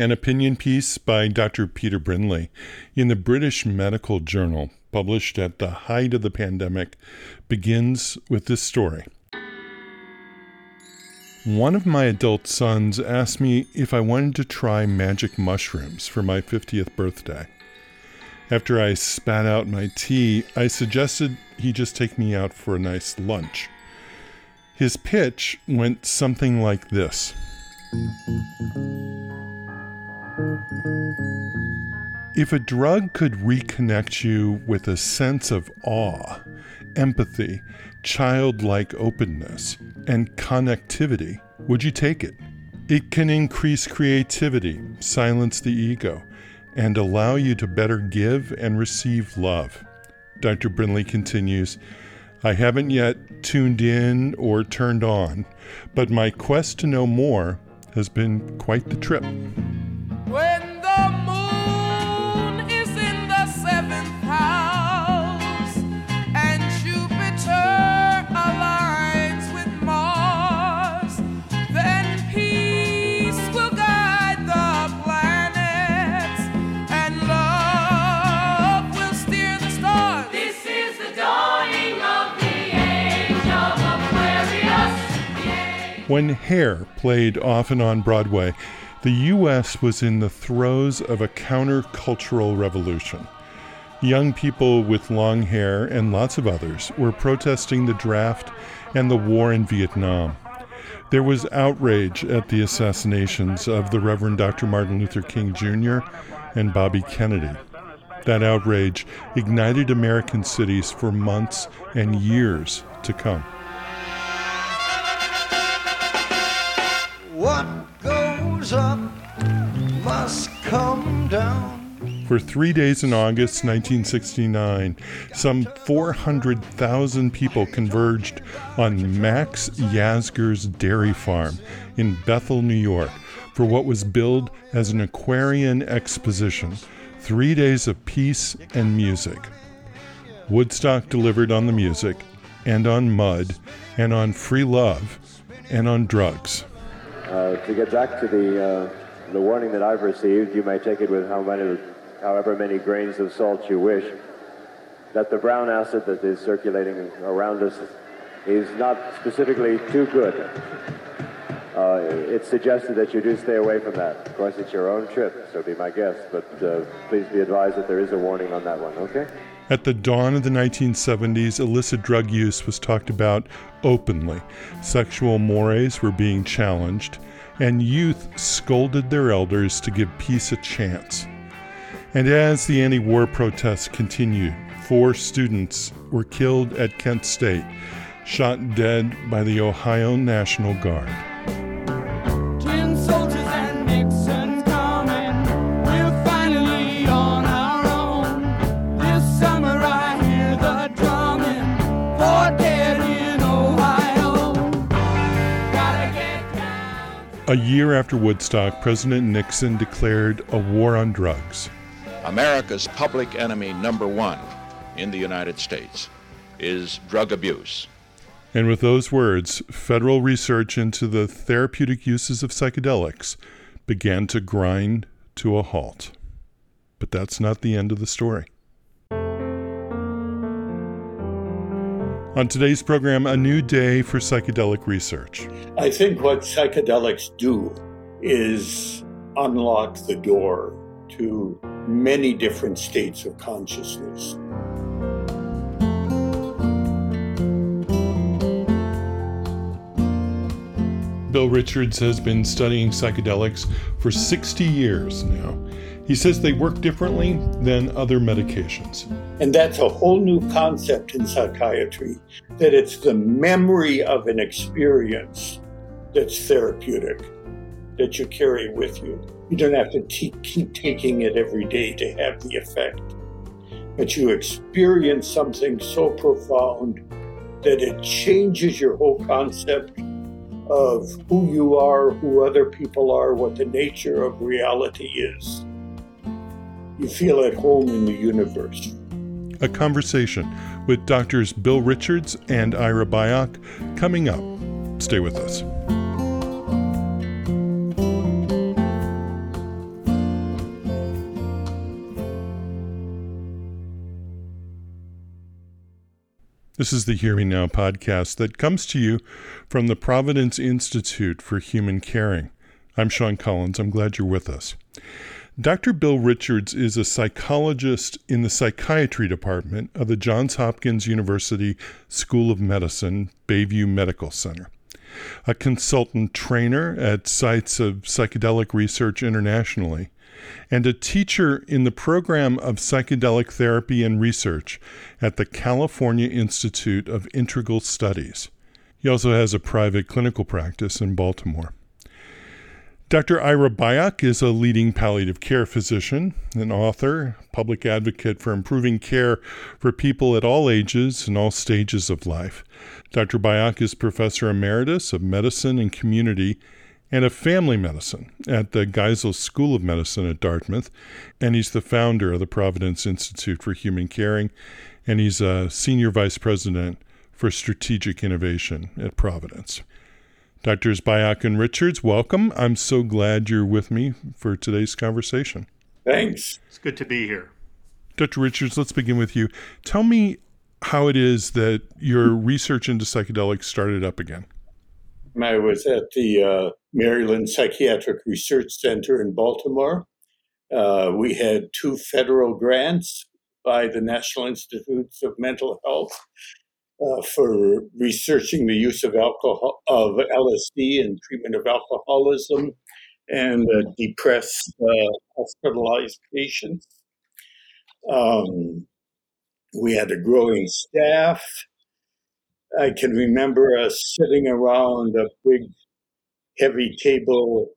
An opinion piece by Dr. Peter Brindley in the British Medical Journal, published at the height of the pandemic, begins with this story. One of my adult sons asked me if I wanted to try magic mushrooms for my 50th birthday. After I spat out my tea, I suggested he just take me out for a nice lunch. His pitch went something like this If a drug could reconnect you with a sense of awe, empathy, childlike openness, and connectivity, would you take it? It can increase creativity, silence the ego, and allow you to better give and receive love. Dr. Brindley continues I haven't yet tuned in or turned on, but my quest to know more has been quite the trip. When Hair played off and on Broadway, the U.S. was in the throes of a countercultural revolution. Young people with long hair and lots of others were protesting the draft and the war in Vietnam. There was outrage at the assassinations of the Reverend Dr. Martin Luther King Jr. and Bobby Kennedy. That outrage ignited American cities for months and years to come. What goes up must come down. For three days in August 1969, some 400,000 people converged on Max Yasgur's dairy farm in Bethel, New York, for what was billed as an Aquarian exposition three days of peace and music. Woodstock delivered on the music, and on mud, and on free love, and on drugs. Uh, to get back to the, uh, the warning that I've received, you may take it with how many, however many grains of salt you wish, that the brown acid that is circulating around us is not specifically too good. Uh, it's suggested that you do stay away from that. Of course, it's your own trip, so be my guest, but uh, please be advised that there is a warning on that one, okay? At the dawn of the 1970s, illicit drug use was talked about openly. Sexual mores were being challenged, and youth scolded their elders to give peace a chance. And as the anti war protests continued, four students were killed at Kent State, shot dead by the Ohio National Guard. A year after Woodstock, President Nixon declared a war on drugs. America's public enemy number one in the United States is drug abuse. And with those words, federal research into the therapeutic uses of psychedelics began to grind to a halt. But that's not the end of the story. On today's program, a new day for psychedelic research. I think what psychedelics do is unlock the door to many different states of consciousness. Bill Richards has been studying psychedelics for 60 years now. He says they work differently than other medications. And that's a whole new concept in psychiatry that it's the memory of an experience that's therapeutic, that you carry with you. You don't have to t- keep taking it every day to have the effect. But you experience something so profound that it changes your whole concept of who you are, who other people are, what the nature of reality is you feel at home in the universe a conversation with doctors Bill Richards and Ira Byock coming up. Stay with us. This is the Hear Me Now podcast that comes to you from the Providence Institute for Human Caring. I'm Sean Collins. I'm glad you're with us. Dr. Bill Richards is a psychologist in the psychiatry department of the Johns Hopkins University School of Medicine, Bayview Medical Center, a consultant trainer at sites of psychedelic research internationally, and a teacher in the program of psychedelic therapy and research at the California Institute of Integral Studies. He also has a private clinical practice in Baltimore. Dr. Ira Byock is a leading palliative care physician, an author, public advocate for improving care for people at all ages and all stages of life. Dr. Byock is professor emeritus of medicine and community and of family medicine at the Geisel School of Medicine at Dartmouth, and he's the founder of the Providence Institute for Human Caring, and he's a senior vice president for strategic innovation at Providence. Doctors Byock and Richards, welcome. I'm so glad you're with me for today's conversation. Thanks. It's good to be here. Dr. Richards, let's begin with you. Tell me how it is that your research into psychedelics started up again. I was at the uh, Maryland Psychiatric Research Center in Baltimore. Uh, we had two federal grants by the National Institutes of Mental Health uh, for researching the use of alcohol of LSD in treatment of alcoholism and uh, depressed uh, hospitalized patients. Um, we had a growing staff. I can remember us sitting around a big, heavy table,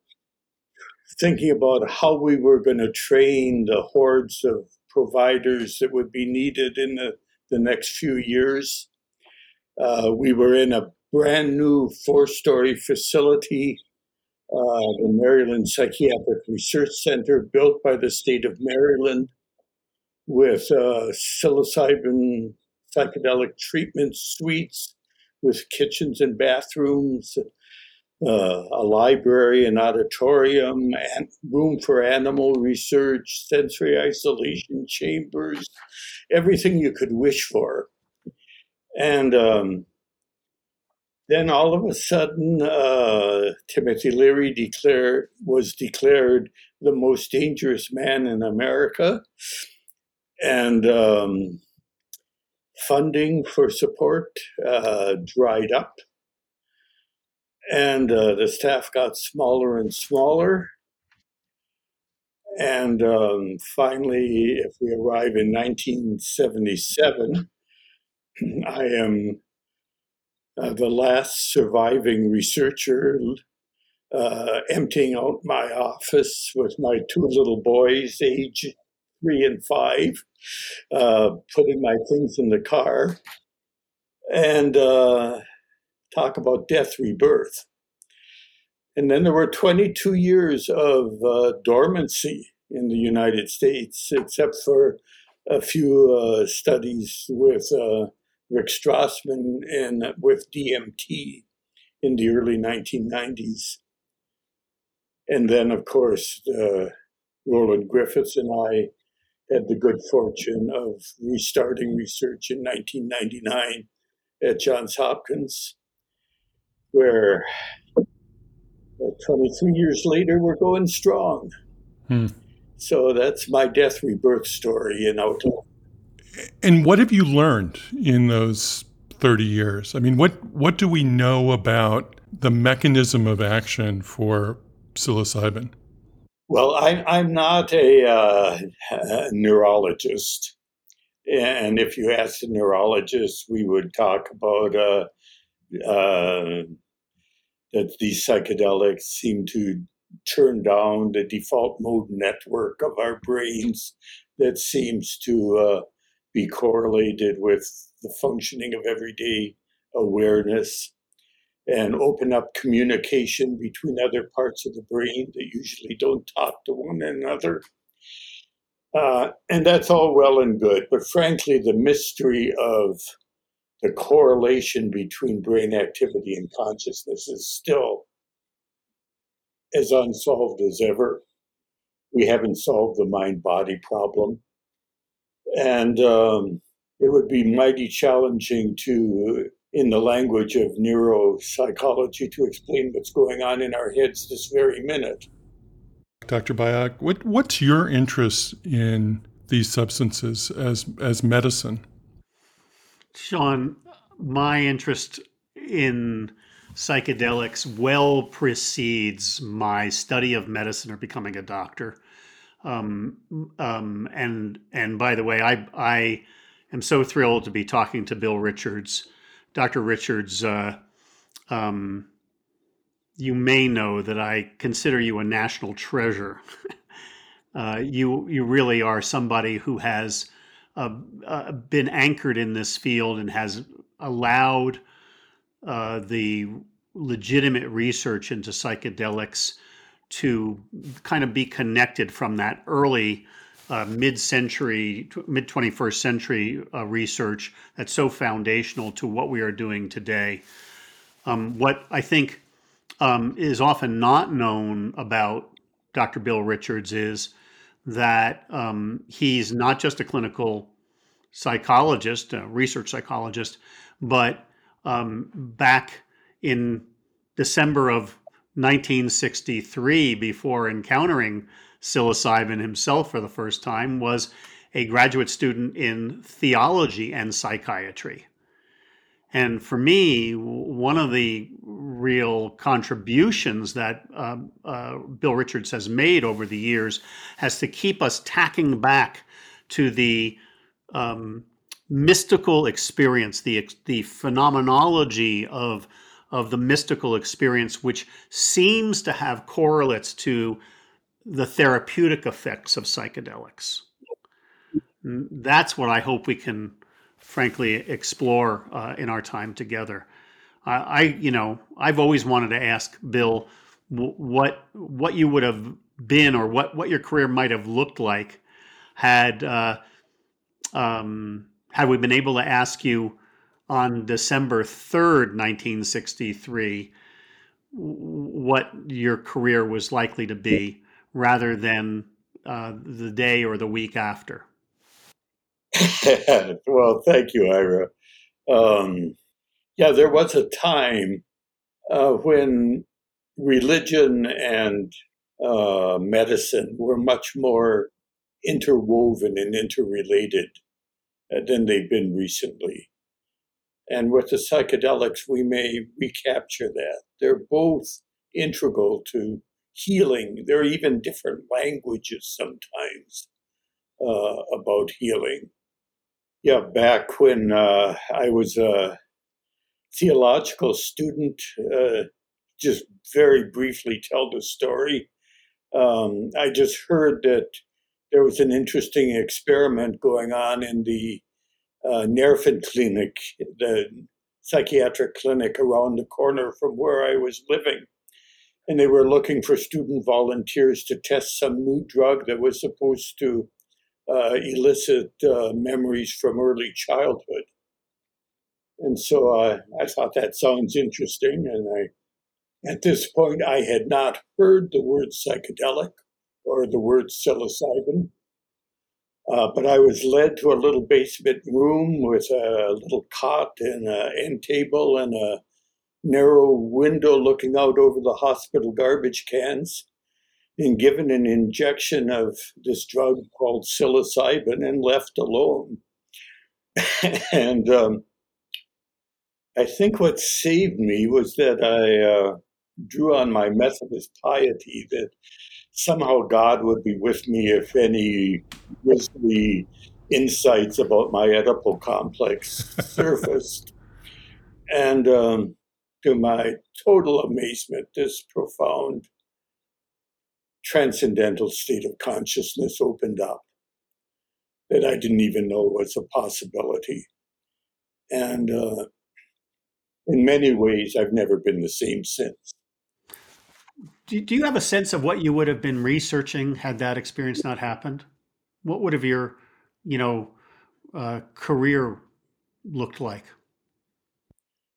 thinking about how we were going to train the hordes of providers that would be needed in the, the next few years. Uh, we were in a brand new four story facility, uh, the Maryland Psychiatric Research Center, built by the state of Maryland with uh, psilocybin psychedelic treatment suites with kitchens and bathrooms, uh, a library, an auditorium, and room for animal research, sensory isolation chambers, everything you could wish for. And um, then all of a sudden, uh, Timothy Leary declared was declared the most dangerous man in America, and um, funding for support uh, dried up, and uh, the staff got smaller and smaller. And um, finally, if we arrive in 1977, I am uh, the last surviving researcher, uh, emptying out my office with my two little boys, age three and five, uh, putting my things in the car, and uh, talk about death rebirth. And then there were 22 years of uh, dormancy in the United States, except for a few uh, studies with Rick Strassman and with DMT in the early 1990s. And then, of course, uh, Roland Griffiths and I had the good fortune of restarting research in 1999 at Johns Hopkins, where uh, 23 years later, we're going strong. Hmm. So that's my death rebirth story in outline. And what have you learned in those 30 years? I mean, what, what do we know about the mechanism of action for psilocybin? Well, I, I'm not a, uh, a neurologist. And if you asked a neurologist, we would talk about uh, uh, that these psychedelics seem to turn down the default mode network of our brains that seems to uh, be correlated with the functioning of everyday awareness and open up communication between other parts of the brain that usually don't talk to one another. Uh, and that's all well and good, but frankly, the mystery of the correlation between brain activity and consciousness is still as unsolved as ever. We haven't solved the mind body problem. And um, it would be mighty challenging to, in the language of neuropsychology, to explain what's going on in our heads this very minute. Dr. Byock, what, what's your interest in these substances as, as medicine? Sean, my interest in psychedelics well precedes my study of medicine or becoming a doctor. Um, um, and and by the way, I I am so thrilled to be talking to Bill Richards, Dr. Richards. Uh, um, you may know that I consider you a national treasure. uh, you you really are somebody who has uh, uh, been anchored in this field and has allowed uh, the legitimate research into psychedelics to kind of be connected from that early uh, mid-century, mid 21st century uh, research that's so foundational to what we are doing today. Um, what I think um, is often not known about Dr. Bill Richards is that um, he's not just a clinical psychologist, a research psychologist, but um, back in December of 1963, before encountering psilocybin himself for the first time, was a graduate student in theology and psychiatry. And for me, one of the real contributions that uh, uh, Bill Richards has made over the years has to keep us tacking back to the um, mystical experience, the the phenomenology of of the mystical experience, which seems to have correlates to the therapeutic effects of psychedelics. That's what I hope we can, frankly, explore uh, in our time together. I, I, you know, I've always wanted to ask Bill what what you would have been or what what your career might have looked like had uh, um, had we been able to ask you on December 3rd, 1963, what your career was likely to be rather than uh, the day or the week after? well, thank you, Ira. Um, yeah, there was a time uh, when religion and uh, medicine were much more interwoven and interrelated uh, than they've been recently. And with the psychedelics, we may recapture that. They're both integral to healing. There are even different languages sometimes uh, about healing. Yeah, back when uh, I was a theological student, uh, just very briefly tell the story. Um, I just heard that there was an interesting experiment going on in the uh, Clinic, the psychiatric clinic around the corner from where I was living. And they were looking for student volunteers to test some new drug that was supposed to uh, elicit uh, memories from early childhood. And so uh, I thought that sounds interesting. And I, at this point, I had not heard the word psychedelic or the word psilocybin. Uh, but I was led to a little basement room with a little cot and an end table and a narrow window looking out over the hospital garbage cans and given an injection of this drug called psilocybin and left alone. and um, I think what saved me was that I uh, drew on my Methodist piety that somehow God would be with me if any grisly insights about my Oedipal complex surfaced. And um, to my total amazement, this profound transcendental state of consciousness opened up that I didn't even know was a possibility. And uh, in many ways, I've never been the same since. Do, do you have a sense of what you would have been researching had that experience not happened? What would have your, you know, uh, career looked like?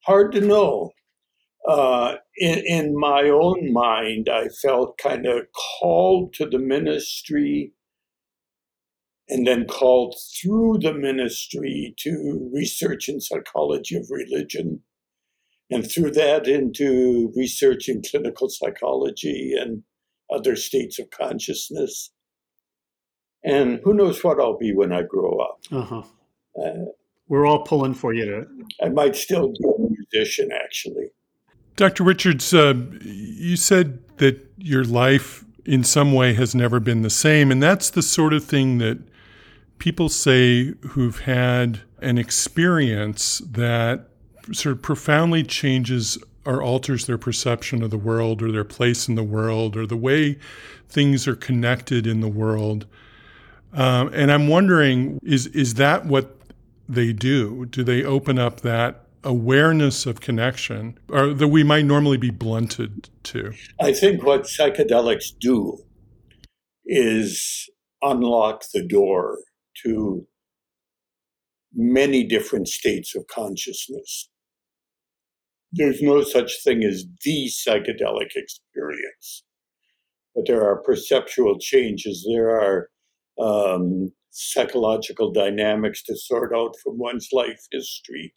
Hard to know. Uh, in, in my own mind, I felt kind of called to the ministry and then called through the ministry to research in psychology of religion, and through that into research in clinical psychology and other states of consciousness. And who knows what I'll be when I grow up. Uh-huh. Uh, We're all pulling for you to. I might still be a musician, actually. Dr. Richards, uh, you said that your life in some way has never been the same. And that's the sort of thing that people say who've had an experience that sort of profoundly changes or alters their perception of the world or their place in the world or the way things are connected in the world. Um, and I'm wondering, is is that what they do? Do they open up that awareness of connection or that we might normally be blunted to? I think what psychedelics do is unlock the door to many different states of consciousness. There's no such thing as the psychedelic experience, but there are perceptual changes. There are um, psychological dynamics to sort out from one's life history.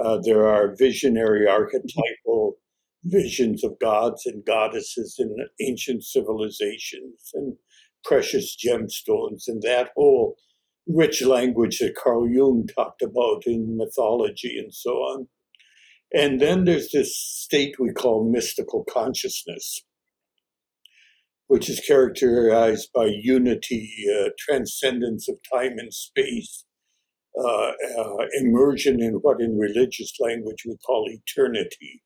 Uh, there are visionary archetypal visions of gods and goddesses in ancient civilizations and precious gemstones and that whole rich language that Carl Jung talked about in mythology and so on. And then there's this state we call mystical consciousness, which is characterized by unity, uh, transcendence of time and space, uh, uh, immersion in what in religious language we call eternity,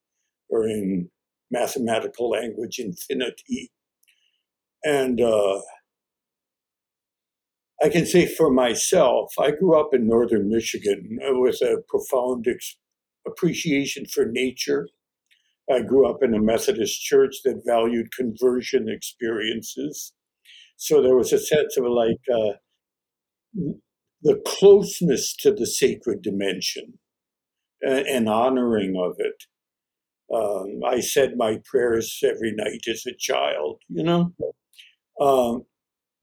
or in mathematical language, infinity. And uh, I can say for myself, I grew up in northern Michigan with a profound ex- appreciation for nature. I grew up in a Methodist church that valued conversion experiences. So there was a sense of like uh, the closeness to the sacred dimension and, honoring of it. Um, I said my prayers every night as a child, you know. Um,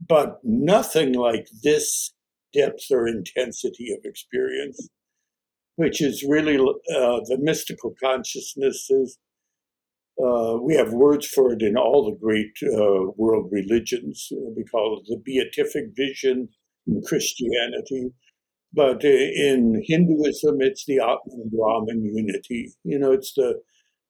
but nothing like this depth or intensity of experience, which is really uh, the mystical consciousnesses. Uh, we have words for it in all the great uh, world religions. We call it the beatific vision in Christianity. But in Hinduism, it's the Atman Brahman unity. You know, it's the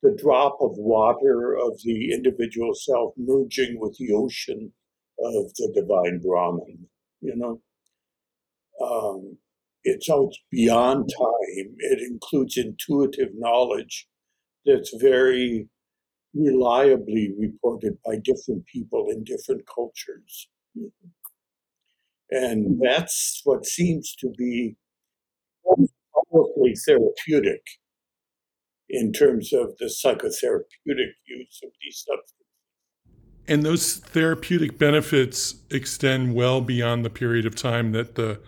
the drop of water of the individual self merging with the ocean of the divine Brahman, you know. Um, it's oh, out beyond time. It includes intuitive knowledge that's very reliably reported by different people in different cultures. And hmm. that's what seems to be powerfully therapeutic in terms of the psychotherapeutic use of these substances. And those therapeutic benefits extend well beyond the period of time that the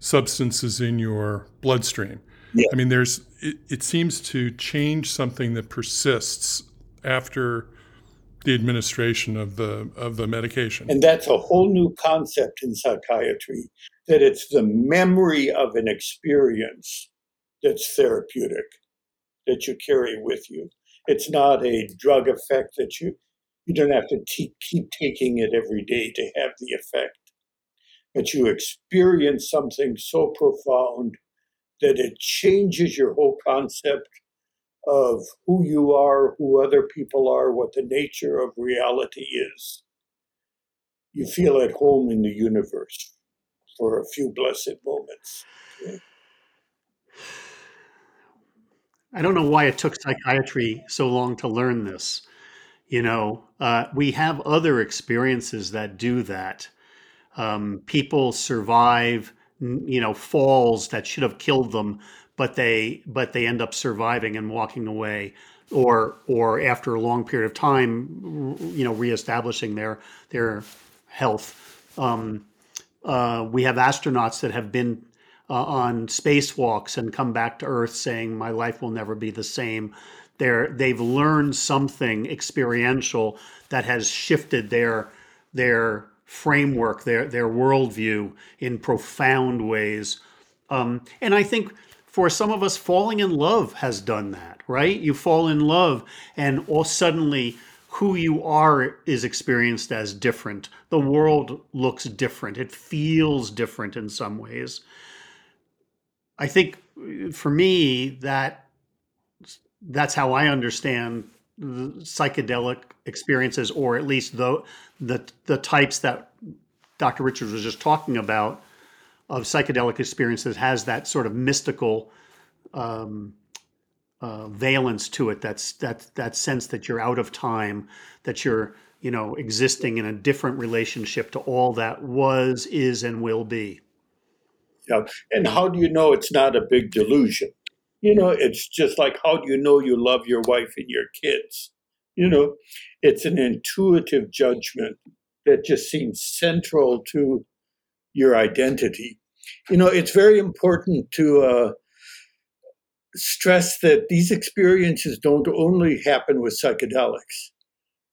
substance is in your bloodstream. Yeah. I mean, there's it, it seems to change something that persists after the administration of the of the medication. And that's a whole new concept in psychiatry that it's the memory of an experience that's therapeutic that you carry with you. It's not a drug effect that you you don't have to t- keep taking it every day to have the effect. But you experience something so profound that it changes your whole concept of who you are, who other people are, what the nature of reality is. You feel at home in the universe for a few blessed moments. I don't know why it took psychiatry so long to learn this. You know, uh, we have other experiences that do that. Um, people survive, you know, falls that should have killed them, but they but they end up surviving and walking away, or or after a long period of time, you know, reestablishing their their health. Um, uh, we have astronauts that have been uh, on spacewalks and come back to Earth saying, "My life will never be the same." they're they've learned something experiential that has shifted their their framework, their their worldview in profound ways. Um, and I think for some of us, falling in love has done that, right? You fall in love, and all suddenly who you are is experienced as different. The world looks different. It feels different in some ways. I think for me that that's how I understand psychedelic experiences, or at least the the the types that Dr. Richards was just talking about of psychedelic experiences has that sort of mystical um, uh, valence to it. That's that that sense that you're out of time, that you're you know existing in a different relationship to all that was, is, and will be. Yeah, and how do you know it's not a big delusion? You know, it's just like how do you know you love your wife and your kids? You know, it's an intuitive judgment that just seems central to your identity. You know, it's very important to uh, stress that these experiences don't only happen with psychedelics.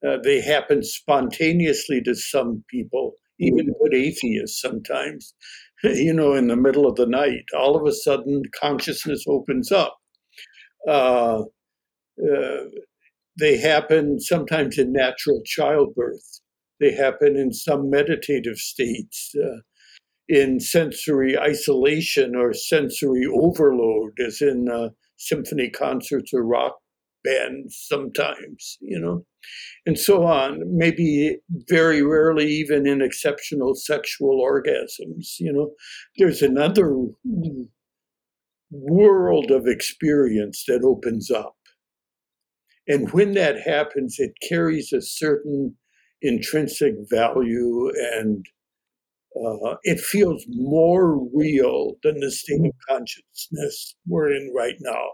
Uh, they happen spontaneously to some people, even good atheists sometimes. You know, in the middle of the night, all of a sudden consciousness opens up. Uh, uh, they happen sometimes in natural childbirth. They happen in some meditative states. Uh, in sensory isolation or sensory overload, as in uh, symphony concerts or rock bands sometimes, you know, and so on. Maybe very rarely, even in exceptional sexual orgasms, you know. There's another world of experience that opens up. And when that happens, it carries a certain intrinsic value and uh, it feels more real than the state of consciousness we're in right now.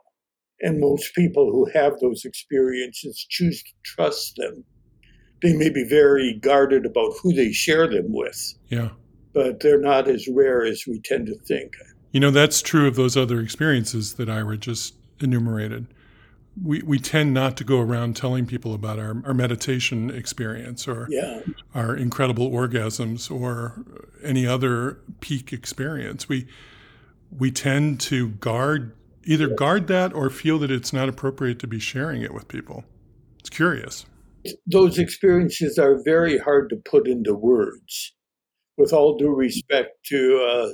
And most people who have those experiences choose to trust them. They may be very guarded about who they share them with. Yeah. But they're not as rare as we tend to think. You know, that's true of those other experiences that Ira just enumerated we, we tend not to go around telling people about our, our meditation experience or yeah. our incredible orgasms or any other peak experience. We we tend to guard either guard that or feel that it's not appropriate to be sharing it with people. It's curious. Those experiences are very hard to put into words. With all due respect to uh,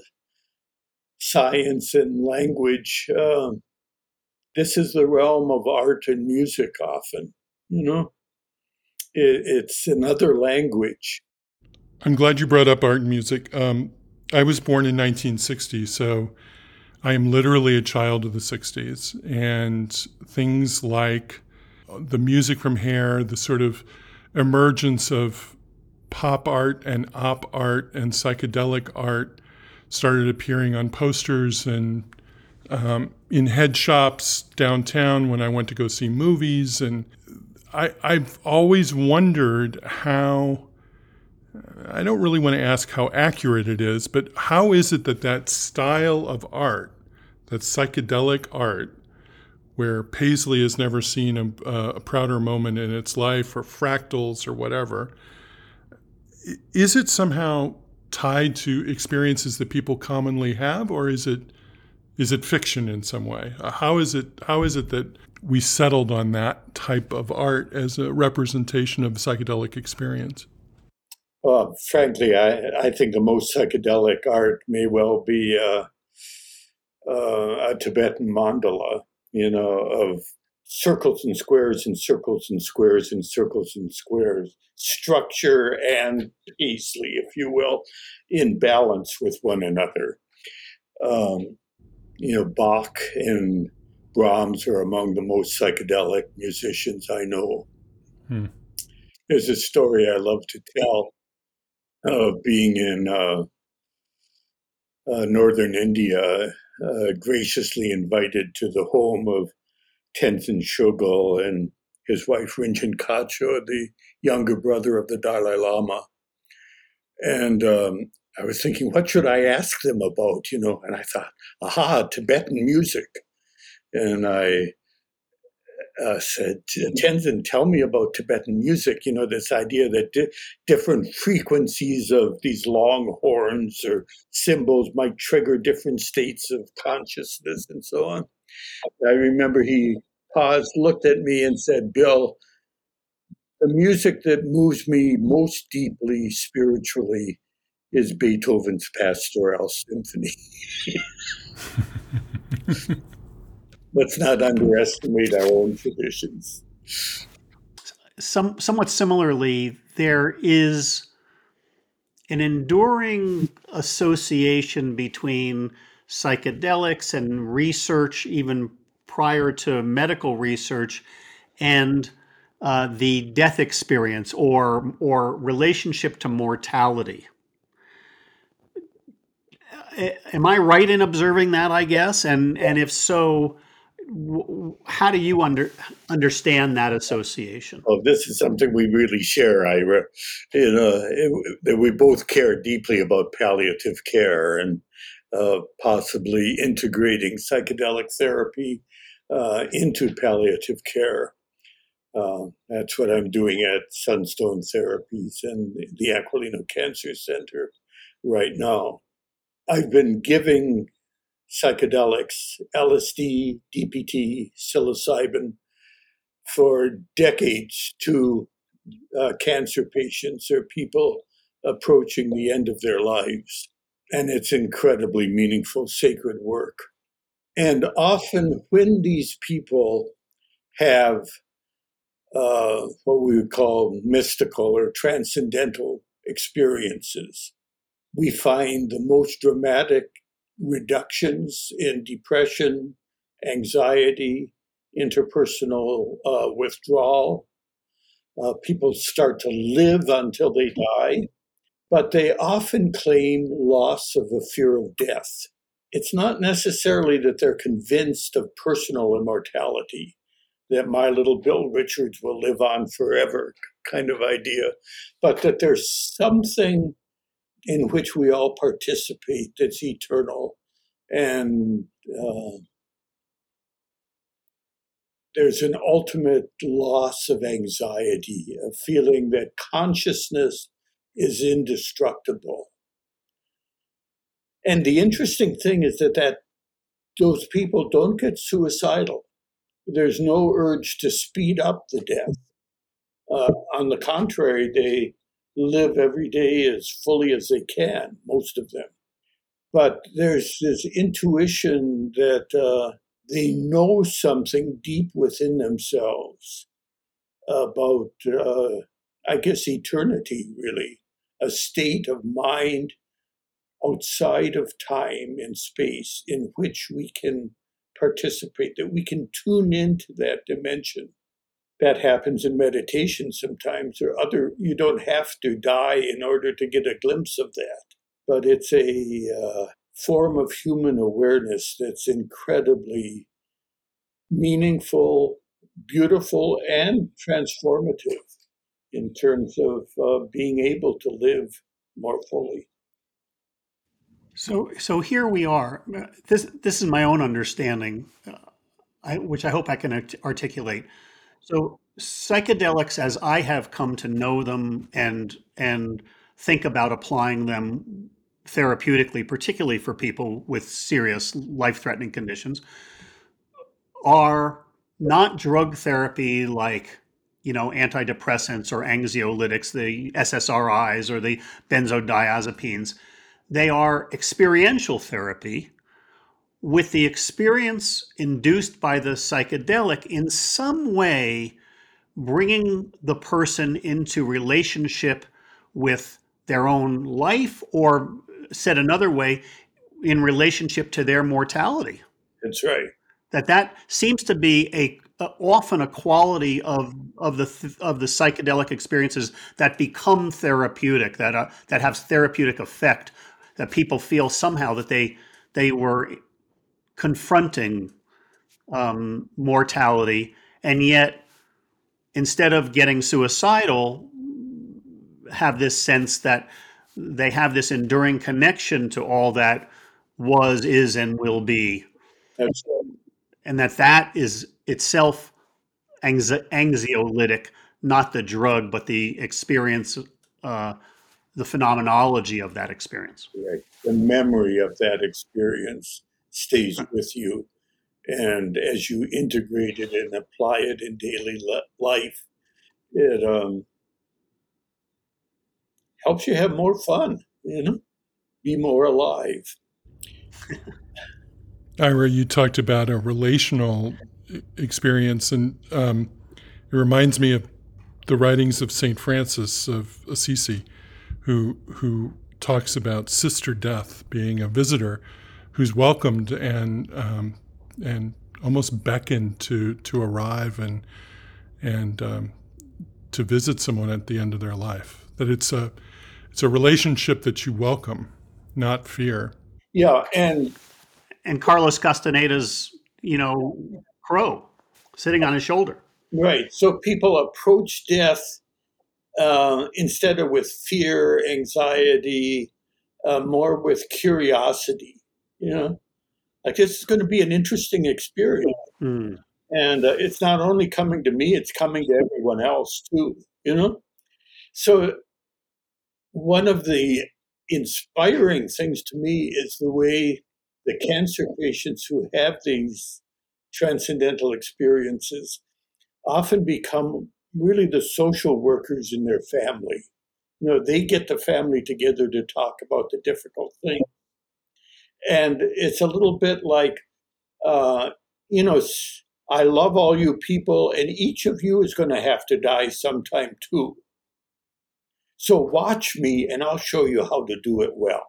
science and language, uh, this is the realm of art and music often, you know? It, it's another language. I'm glad you brought up art and music. Um, I was born in 1960, so I am literally a child of the 60s. And things like the music from Hair, the sort of emergence of pop art and op art and psychedelic art started appearing on posters and um, in head shops downtown when I went to go see movies. And I, I've always wondered how. I don't really want to ask how accurate it is, but how is it that that style of art, that psychedelic art, where Paisley has never seen a, a, prouder moment in its life, or fractals, or whatever, is it somehow tied to experiences that people commonly have, or is it is it fiction in some way? Uh, how is it how is it that we settled on that type of art as a representation of psychedelic experience? Well, frankly, I, I think the most psychedelic art may well be uh, uh, a Tibetan mandala, you know, of circles and squares and circles and squares and circles and squares, structure and Paisley, if you will, in balance with one another. Um, you know, Bach and Brahms are among the most psychedelic musicians I know. Hmm. There's a story I love to tell of being in uh, uh, northern India, uh, graciously invited to the home of Tenzin Chogyal and his wife Rinchen Khacho, the younger brother of the Dalai Lama. And um, I was thinking, what should I ask them about? You know, and I thought, aha, Tibetan music. And I uh, said, Tenzin, tell me about Tibetan music. You know, this idea that di- different frequencies of these long horns or cymbals might trigger different states of consciousness and so on. I remember he paused, looked at me, and said, Bill, the music that moves me most deeply spiritually is Beethoven's Pastoral Symphony. let's not underestimate our own traditions. Some, somewhat similarly, there is an enduring association between psychedelics and research, even prior to medical research, and uh, the death experience or or relationship to mortality. Am I right in observing that? I guess, and and if so, how do you under understand that association? Oh, this is something we really share, Ira. You know, we both care deeply about palliative care and uh, possibly integrating psychedelic therapy uh, into palliative care. Uh, that's what I'm doing at Sunstone Therapies and the Aquilino Cancer Center right now. I've been giving psychedelics, LSD, DPT, psilocybin, for decades to uh, cancer patients or people approaching the end of their lives. And it's incredibly meaningful, sacred work. And often, when these people have uh, what we would call mystical or transcendental experiences, we find the most dramatic reductions in depression, anxiety, interpersonal uh, withdrawal. Uh, people start to live until they die, but they often claim loss of a fear of death. It's not necessarily that they're convinced of personal immortality, that my little Bill Richards will live on forever kind of idea, but that there's something in which we all participate that's eternal. And uh, there's an ultimate loss of anxiety, a feeling that consciousness is indestructible. And the interesting thing is that, that those people don't get suicidal. There's no urge to speed up the death. Uh, on the contrary, they live every day as fully as they can, most of them. But there's this intuition that uh, they know something deep within themselves about, uh, I guess, eternity, really, a state of mind outside of time and space in which we can participate, that we can tune into that dimension that happens in meditation sometimes or other you don't have to die in order to get a glimpse of that. But it's a uh, form of human awareness that's incredibly meaningful beautiful and transformative in terms of uh, being able to live more fully. So so here we are. This this is my own understanding uh, I, which i hope i can articulate so psychedelics, as I have come to know them and and think about applying them therapeutically, particularly for people with serious life-threatening conditions, are not drug therapy like you know antidepressants or anxiolytics, the SSRIs or the benzodiazepines. They are experiential therapy with the experience induced by the psychedelic in some way bringing the person into relationship with their own life or said another way in relationship to their mortality. That's right. That that seems to be a, often a quality of of the of the psychedelic experiences that become therapeutic that uh, that have therapeutic effect that people feel somehow that they they were confronting um, mortality, and yet instead of getting suicidal, have this sense that they have this enduring connection to all that was, is, and will be, Absolutely. and that that is itself anxiolytic, not the drug, but the experience, uh, the phenomenology of that experience. Right. The memory of that experience stays with you. And as you integrate it and apply it in daily life, it um, helps you have more fun, you know, be more alive. Ira, you talked about a relational experience, and um, it reminds me of the writings of Saint Francis of Assisi, who who talks about sister death being a visitor who's welcomed and um, and almost beckoned to to arrive and and um, to visit someone at the end of their life. That it's a it's a relationship that you welcome, not fear. Yeah, and and Carlos Castaneda's, you know, crow sitting on his shoulder. Right. So people approach death uh, instead of with fear, anxiety, uh, more with curiosity. You know, like this is going to be an interesting experience. Mm. And uh, it's not only coming to me, it's coming to everyone else too, you know? So, one of the inspiring things to me is the way the cancer patients who have these transcendental experiences often become really the social workers in their family. You know, they get the family together to talk about the difficult things. And it's a little bit like, uh, you know, I love all you people, and each of you is going to have to die sometime too. So watch me, and I'll show you how to do it well.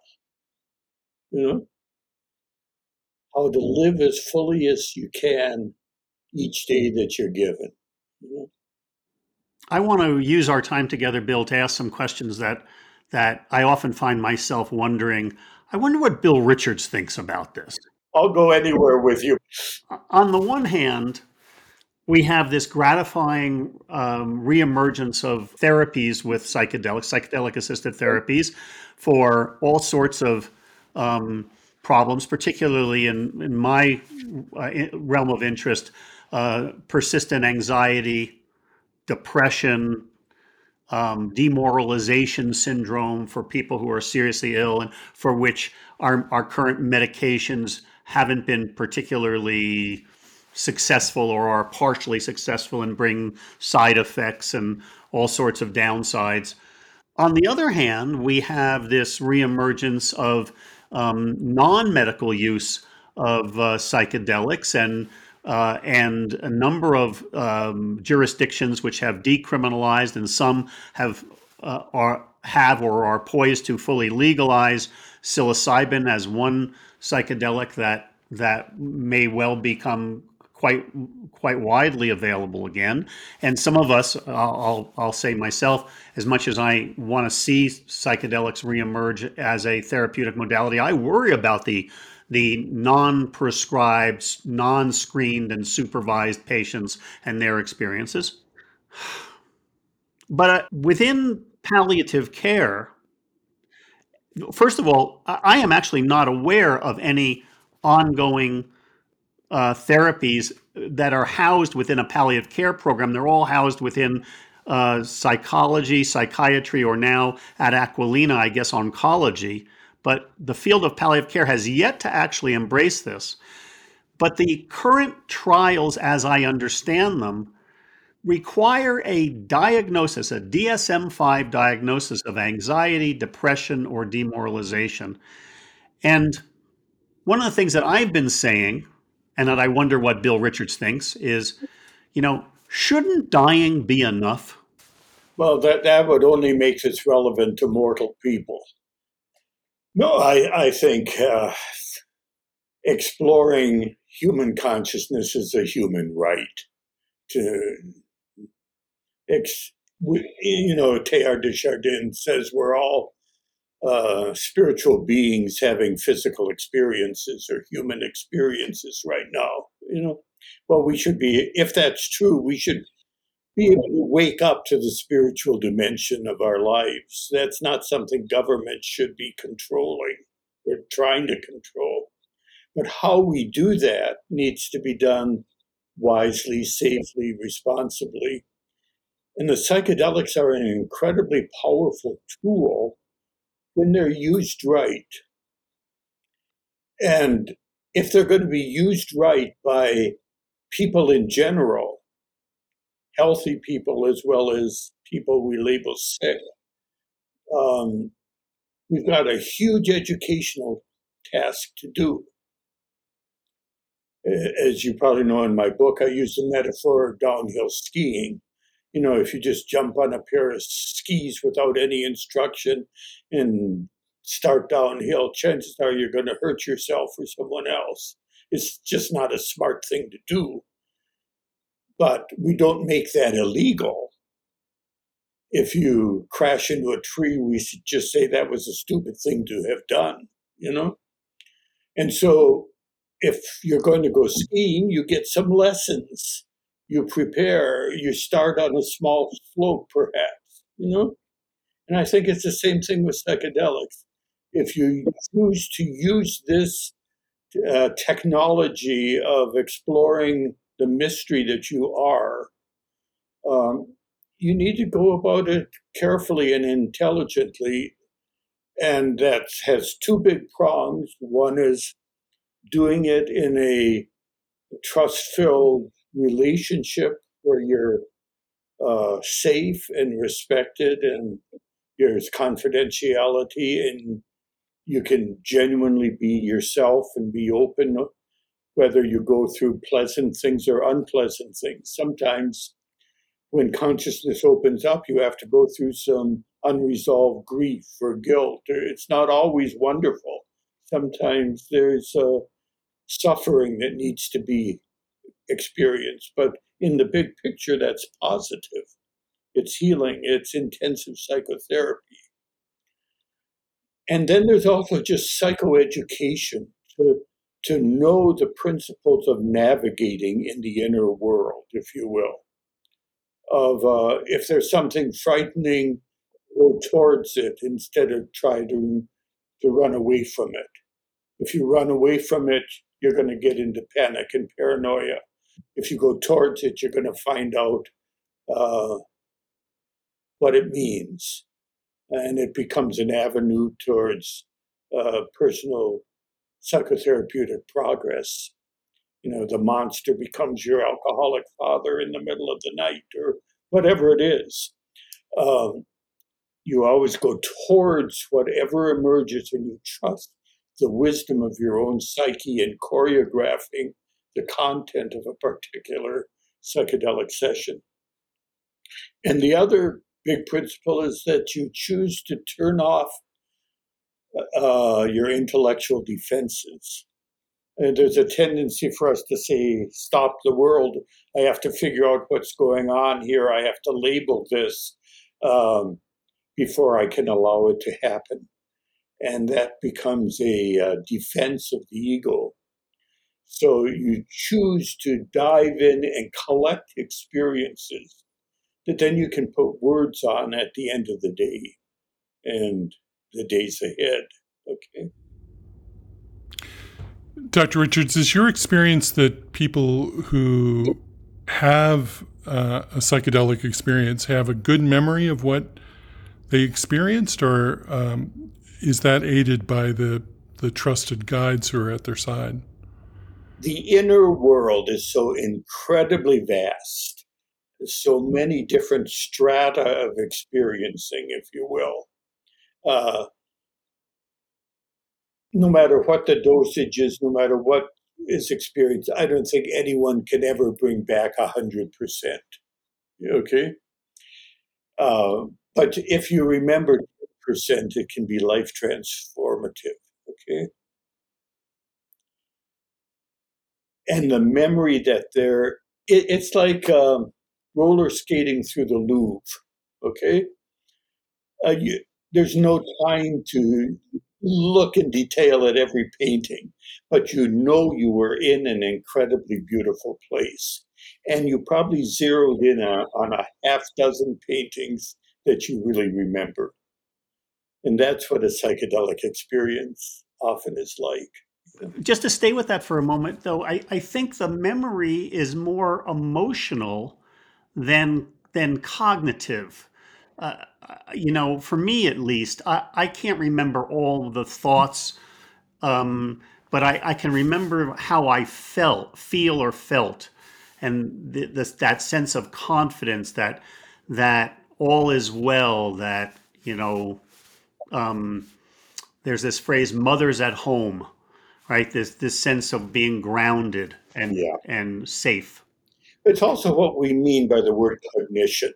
You know? How to live as fully as you can each day that you're given. I want to use our time together, Bill, to ask some questions that that I often find myself wondering. I wonder what Bill Richards thinks about this. I'll go anywhere with you. On the one hand, we have this gratifying um, reemergence of therapies with psychedelic, psychedelic assisted therapies for all sorts of um, problems, particularly in, in my uh, realm of interest, uh, persistent anxiety, depression, um, demoralization syndrome for people who are seriously ill and for which our, our current medications haven't been particularly successful or are partially successful and bring side effects and all sorts of downsides. On the other hand, we have this reemergence of um, non medical use of uh, psychedelics and uh, and a number of um, jurisdictions which have decriminalized and some have uh, are have or are poised to fully legalize psilocybin as one psychedelic that that may well become quite quite widely available again. And some of us, I'll, I'll say myself, as much as I want to see psychedelics reemerge as a therapeutic modality, I worry about the the non-prescribed, non-screened, and supervised patients and their experiences. But uh, within palliative care, first of all, I am actually not aware of any ongoing uh, therapies that are housed within a palliative care program. They're all housed within uh, psychology, psychiatry, or now at Aquilino, I guess, oncology. But the field of palliative care has yet to actually embrace this. But the current trials, as I understand them, require a diagnosis, a DSM 5 diagnosis of anxiety, depression, or demoralization. And one of the things that I've been saying, and that I wonder what Bill Richards thinks, is you know, shouldn't dying be enough? Well, that, that would only make this relevant to mortal people. No, I, I think uh, exploring human consciousness is a human right to, ex, you know, Teilhard de Chardin says we're all uh, spiritual beings having physical experiences or human experiences right now. You know, well, we should be, if that's true, we should be able to wake up to the spiritual dimension of our lives. That's not something government should be controlling or trying to control. But how we do that needs to be done wisely, safely, responsibly. And the psychedelics are an incredibly powerful tool when they're used right. And if they're going to be used right by people in general, healthy people as well as people we label sick, um, we've got a huge educational task to do. As you probably know in my book, I use the metaphor of downhill skiing. You know, if you just jump on a pair of skis without any instruction and start downhill, chances are you're going to hurt yourself or someone else. It's just not a smart thing to do. But we don't make that illegal. If you crash into a tree, we should just say that was a stupid thing to have done, you know? And so if you're going to go skiing, you get some lessons. You prepare, you start on a small slope, perhaps, you know? And I think it's the same thing with psychedelics. If you choose to use this uh, technology of exploring the mystery that you are, um, you need to go about it carefully and intelligently. And that has two big prongs. One is doing it in a trust filled relationship where you're uh, safe and respected and there's confidentiality and you can genuinely be yourself and be open whether you go through pleasant things or unpleasant things sometimes when consciousness opens up you have to go through some unresolved grief or guilt it's not always wonderful sometimes there's a suffering that needs to be experienced. But in the big picture, that's positive. It's healing, it's intensive psychotherapy. And then there's also just psychoeducation to, to know the principles of navigating in the inner world, if you will. Of uh, if there's something frightening, go towards it instead of trying to, to run away from it. If you run away from it, you're going to get into panic and paranoia. If you go towards it, you're going to find out uh, what it means. And it becomes an avenue towards uh, personal psychotherapeutic progress. You know, the monster becomes your alcoholic father in the middle of the night or whatever it is. Um, you always go towards whatever emerges and you trust the wisdom of your own psyche in choreographing the content of a particular psychedelic session. And the other big principle is that you choose to turn off uh, your intellectual defenses. And there's a tendency for us to say, stop the world. I have to figure out what's going on here. I have to label this um, before I can allow it to happen and that becomes a uh, defense of the ego. So you choose to dive in and collect experiences that then you can put words on at the end of the day and the days ahead. Okay. Dr. Richards, is your experience that people who have uh, a psychedelic experience have a good memory of what they experienced, or um, is that aided by the the trusted guides who are at their side? The inner world is so incredibly vast. There's so many different strata of experiencing, if you will. Uh, no matter what the dosage is, no matter what is experienced, I don't think anyone can ever bring back a hundred percent. Okay. Uh, but if you remember percent, it can be life transformative. Okay. And the memory that they're, it, it's like um, roller skating through the Louvre. Okay. Uh, you, there's no time to look in detail at every painting, but you know you were in an incredibly beautiful place. And you probably zeroed in a, on a half dozen paintings that you really remember. And that's what a psychedelic experience often is like. just to stay with that for a moment, though, I, I think the memory is more emotional than than cognitive. Uh, you know, for me at least, I, I can't remember all the thoughts, um, but I, I can remember how I felt, feel or felt, and th- this, that sense of confidence that that all is well. That you know, um, there's this phrase "mothers at home," right? This this sense of being grounded and yeah. and safe. It's also what we mean by the word cognition.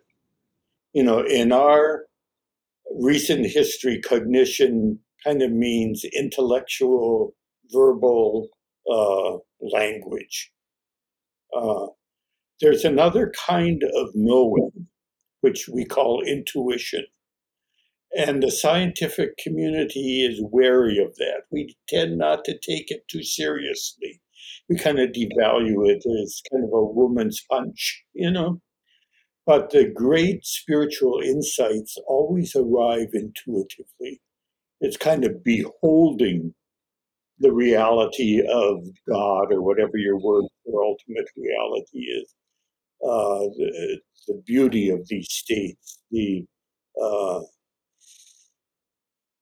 You know, in our recent history, cognition kind of means intellectual, verbal uh, language. Uh, there's another kind of knowing, which we call intuition. And the scientific community is wary of that. We tend not to take it too seriously. We kind of devalue it as kind of a woman's punch, you know? But the great spiritual insights always arrive intuitively. It's kind of beholding the reality of God or whatever your word for ultimate reality is. Uh, the, the beauty of these states, the uh,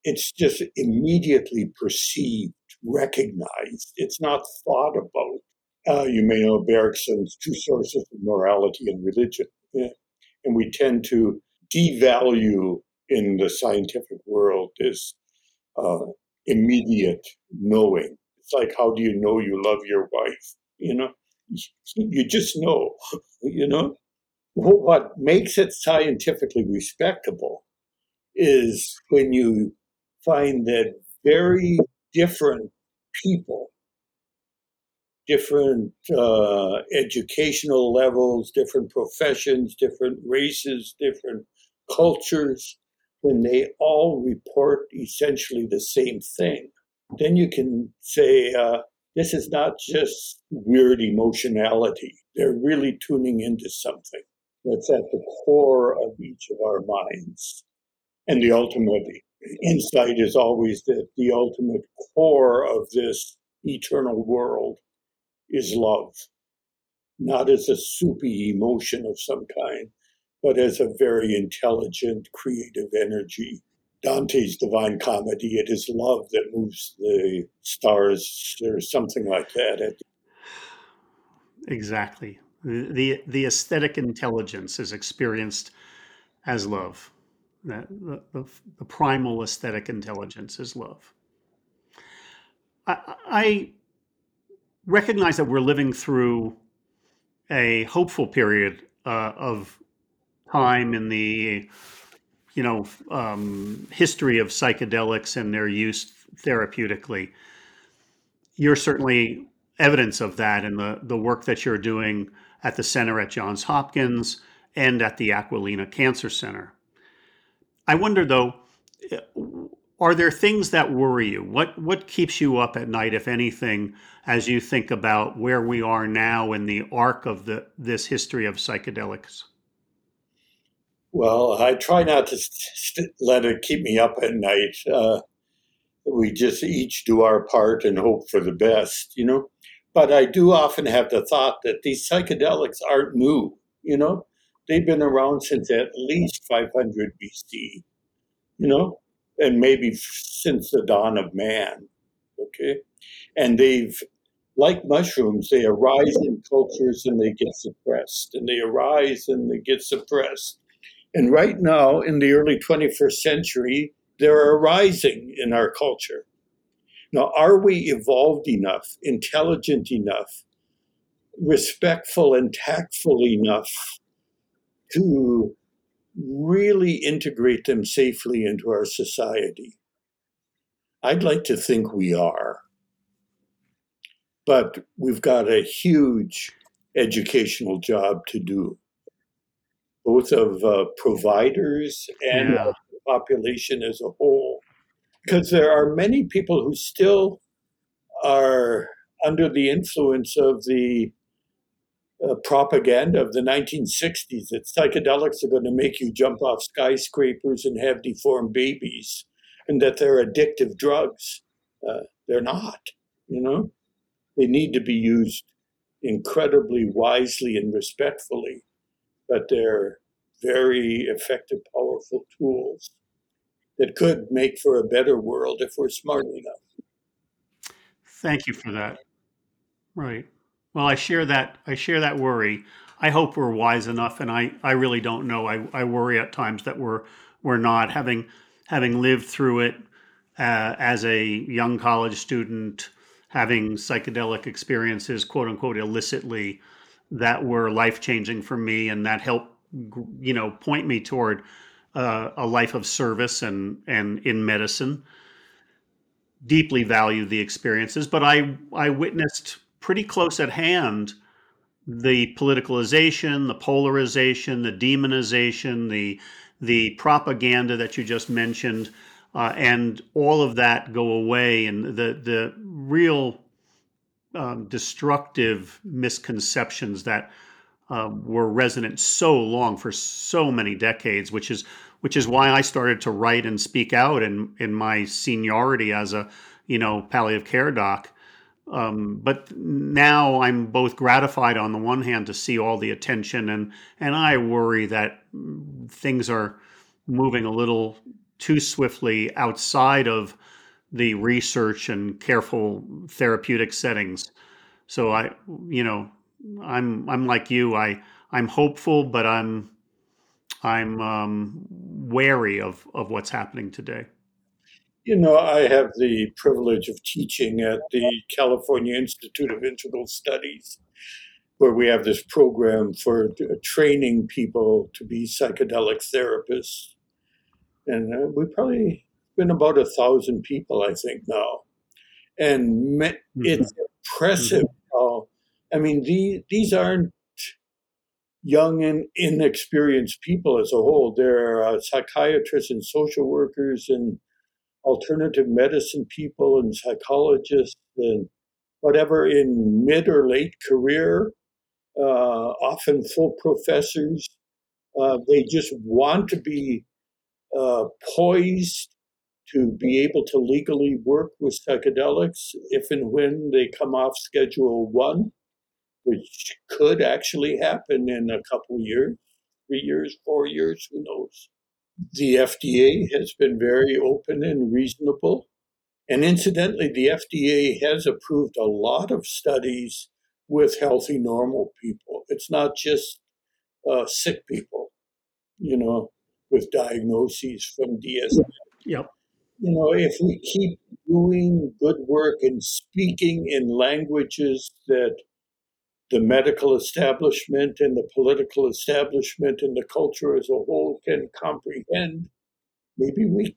it's just immediately perceived, recognized. It's not thought about. Uh, you may know Bergson's two sources of morality and religion. Yeah. And we tend to devalue in the scientific world this uh, immediate knowing. It's like, how do you know you love your wife? You know, you just know, you know. What makes it scientifically respectable is when you find that very different people, different uh, educational levels, different professions, different races, different cultures, when they all report essentially the same thing, then you can say, uh, this is not just weird emotionality. They're really tuning into something that's at the core of each of our minds. And the ultimate insight is always that the ultimate core of this eternal world is love, not as a soupy emotion of some kind, but as a very intelligent, creative energy. Dante's Divine Comedy, it is love that moves the stars, or something like that. Exactly. The, the aesthetic intelligence is experienced as love. The, the, the primal aesthetic intelligence is love. I recognize that we're living through a hopeful period uh, of time in the you know um, history of psychedelics and their use therapeutically. You're certainly evidence of that in the the work that you're doing at the center at Johns Hopkins and at the Aquilino Cancer Center. I wonder though, are there things that worry you? What what keeps you up at night, if anything, as you think about where we are now in the arc of the this history of psychedelics? Well, I try not to st- let it keep me up at night. Uh, we just each do our part and hope for the best, you know. But I do often have the thought that these psychedelics aren't new, you know. They've been around since at least 500 BC, you know, and maybe since the dawn of man, okay. And they've, like mushrooms, they arise in cultures and they get suppressed, and they arise and they get suppressed and right now, in the early 21st century, they're arising in our culture. Now, are we evolved enough, intelligent enough, respectful and tactful enough to really integrate them safely into our society? I'd like to think we are. But we've got a huge educational job to do both of uh, providers and yeah. the population as a whole. Because there are many people who still are under the influence of the uh, propaganda of the 1960s that psychedelics are going to make you jump off skyscrapers and have deformed babies, and that they're addictive drugs. Uh, they're not. You know, they need to be used incredibly wisely and respectfully, but they're very effective, powerful tools that could make for a better world if we're smart enough. Thank you for that. Right. Well, I share that. I share that worry. I hope we're wise enough, and I, I really don't know. I, I worry at times that we're we're not having having lived through it uh, as a young college student, having psychedelic experiences, quote unquote, illicitly, that were life changing for me, and that helped you know point me toward uh, a life of service and and in medicine. Deeply value the experiences, but I I witnessed pretty close at hand the politicalization, the polarization, the demonization, the the propaganda that you just mentioned, uh, and all of that go away, and the the real um, destructive misconceptions that uh, were resonant so long for so many decades, which is which is why I started to write and speak out in in my seniority as a you know palliative care doc um, but now I'm both gratified on the one hand to see all the attention, and and I worry that things are moving a little too swiftly outside of the research and careful therapeutic settings. So I, you know, I'm I'm like you. I I'm hopeful, but I'm I'm um, wary of of what's happening today. You know, I have the privilege of teaching at the California Institute of Integral Studies, where we have this program for training people to be psychedelic therapists. And uh, we probably been about a thousand people, I think, now. And me- mm-hmm. it's impressive mm-hmm. how, I mean, the, these aren't young and inexperienced people as a whole. There are uh, psychiatrists and social workers and alternative medicine people and psychologists and whatever in mid or late career, uh, often full professors. Uh, they just want to be uh, poised to be able to legally work with psychedelics if and when they come off Schedule One, which could actually happen in a couple years, three years, four years, who knows the FDA has been very open and reasonable. And incidentally, the FDA has approved a lot of studies with healthy, normal people. It's not just uh, sick people, you know, with diagnoses from DSM. Yep. You know, if we keep doing good work and speaking in languages that the medical establishment and the political establishment and the culture as a whole can comprehend, maybe we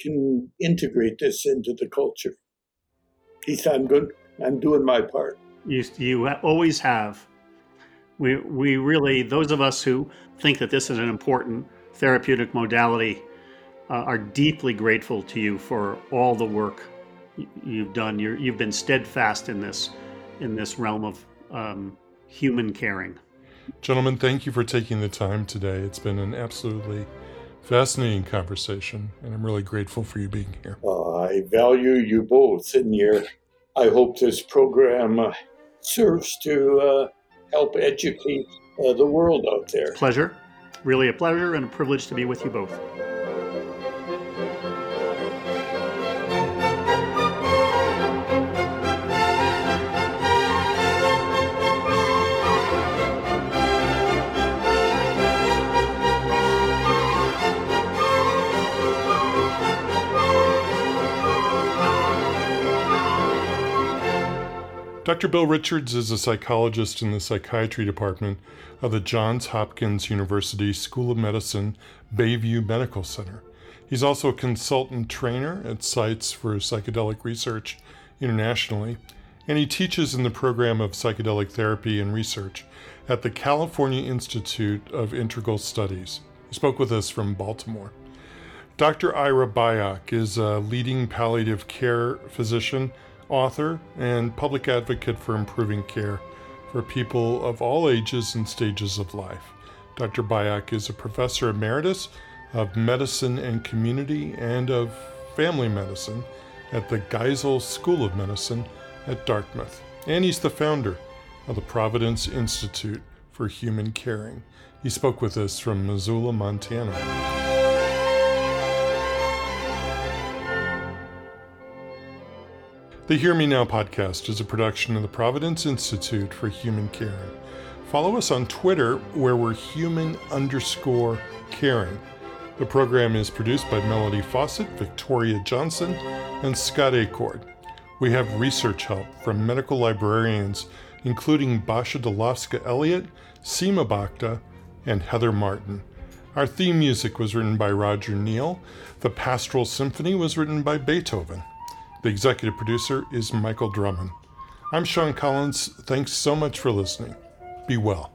can integrate this into the culture. At least I'm good. I'm doing my part. You, you always have. We, we really, those of us who think that this is an important therapeutic modality, uh, are deeply grateful to you for all the work you've done. you you've been steadfast in this, in this realm of um, human caring. Gentlemen, thank you for taking the time today. It's been an absolutely fascinating conversation, and I'm really grateful for you being here. Uh, I value you both, and your. I hope this program uh, serves to uh, help educate uh, the world out there. Pleasure. Really a pleasure and a privilege to be with you both. Dr. Bill Richards is a psychologist in the psychiatry department of the Johns Hopkins University School of Medicine Bayview Medical Center. He's also a consultant trainer at sites for psychedelic research internationally, and he teaches in the program of psychedelic therapy and research at the California Institute of Integral Studies. He spoke with us from Baltimore. Dr. Ira Byock is a leading palliative care physician author, and public advocate for improving care for people of all ages and stages of life. Dr. Byock is a professor emeritus of medicine and community and of family medicine at the Geisel School of Medicine at Dartmouth, and he's the founder of the Providence Institute for Human Caring. He spoke with us from Missoula, Montana. The Hear Me Now podcast is a production of the Providence Institute for Human Caring. Follow us on Twitter, where we're human underscore caring. The program is produced by Melody Fawcett, Victoria Johnson, and Scott Acord. We have research help from medical librarians, including Basha Delovska Elliott, Seema Bhakta, and Heather Martin. Our theme music was written by Roger Neal. The Pastoral Symphony was written by Beethoven. The executive producer is Michael Drummond. I'm Sean Collins. Thanks so much for listening. Be well.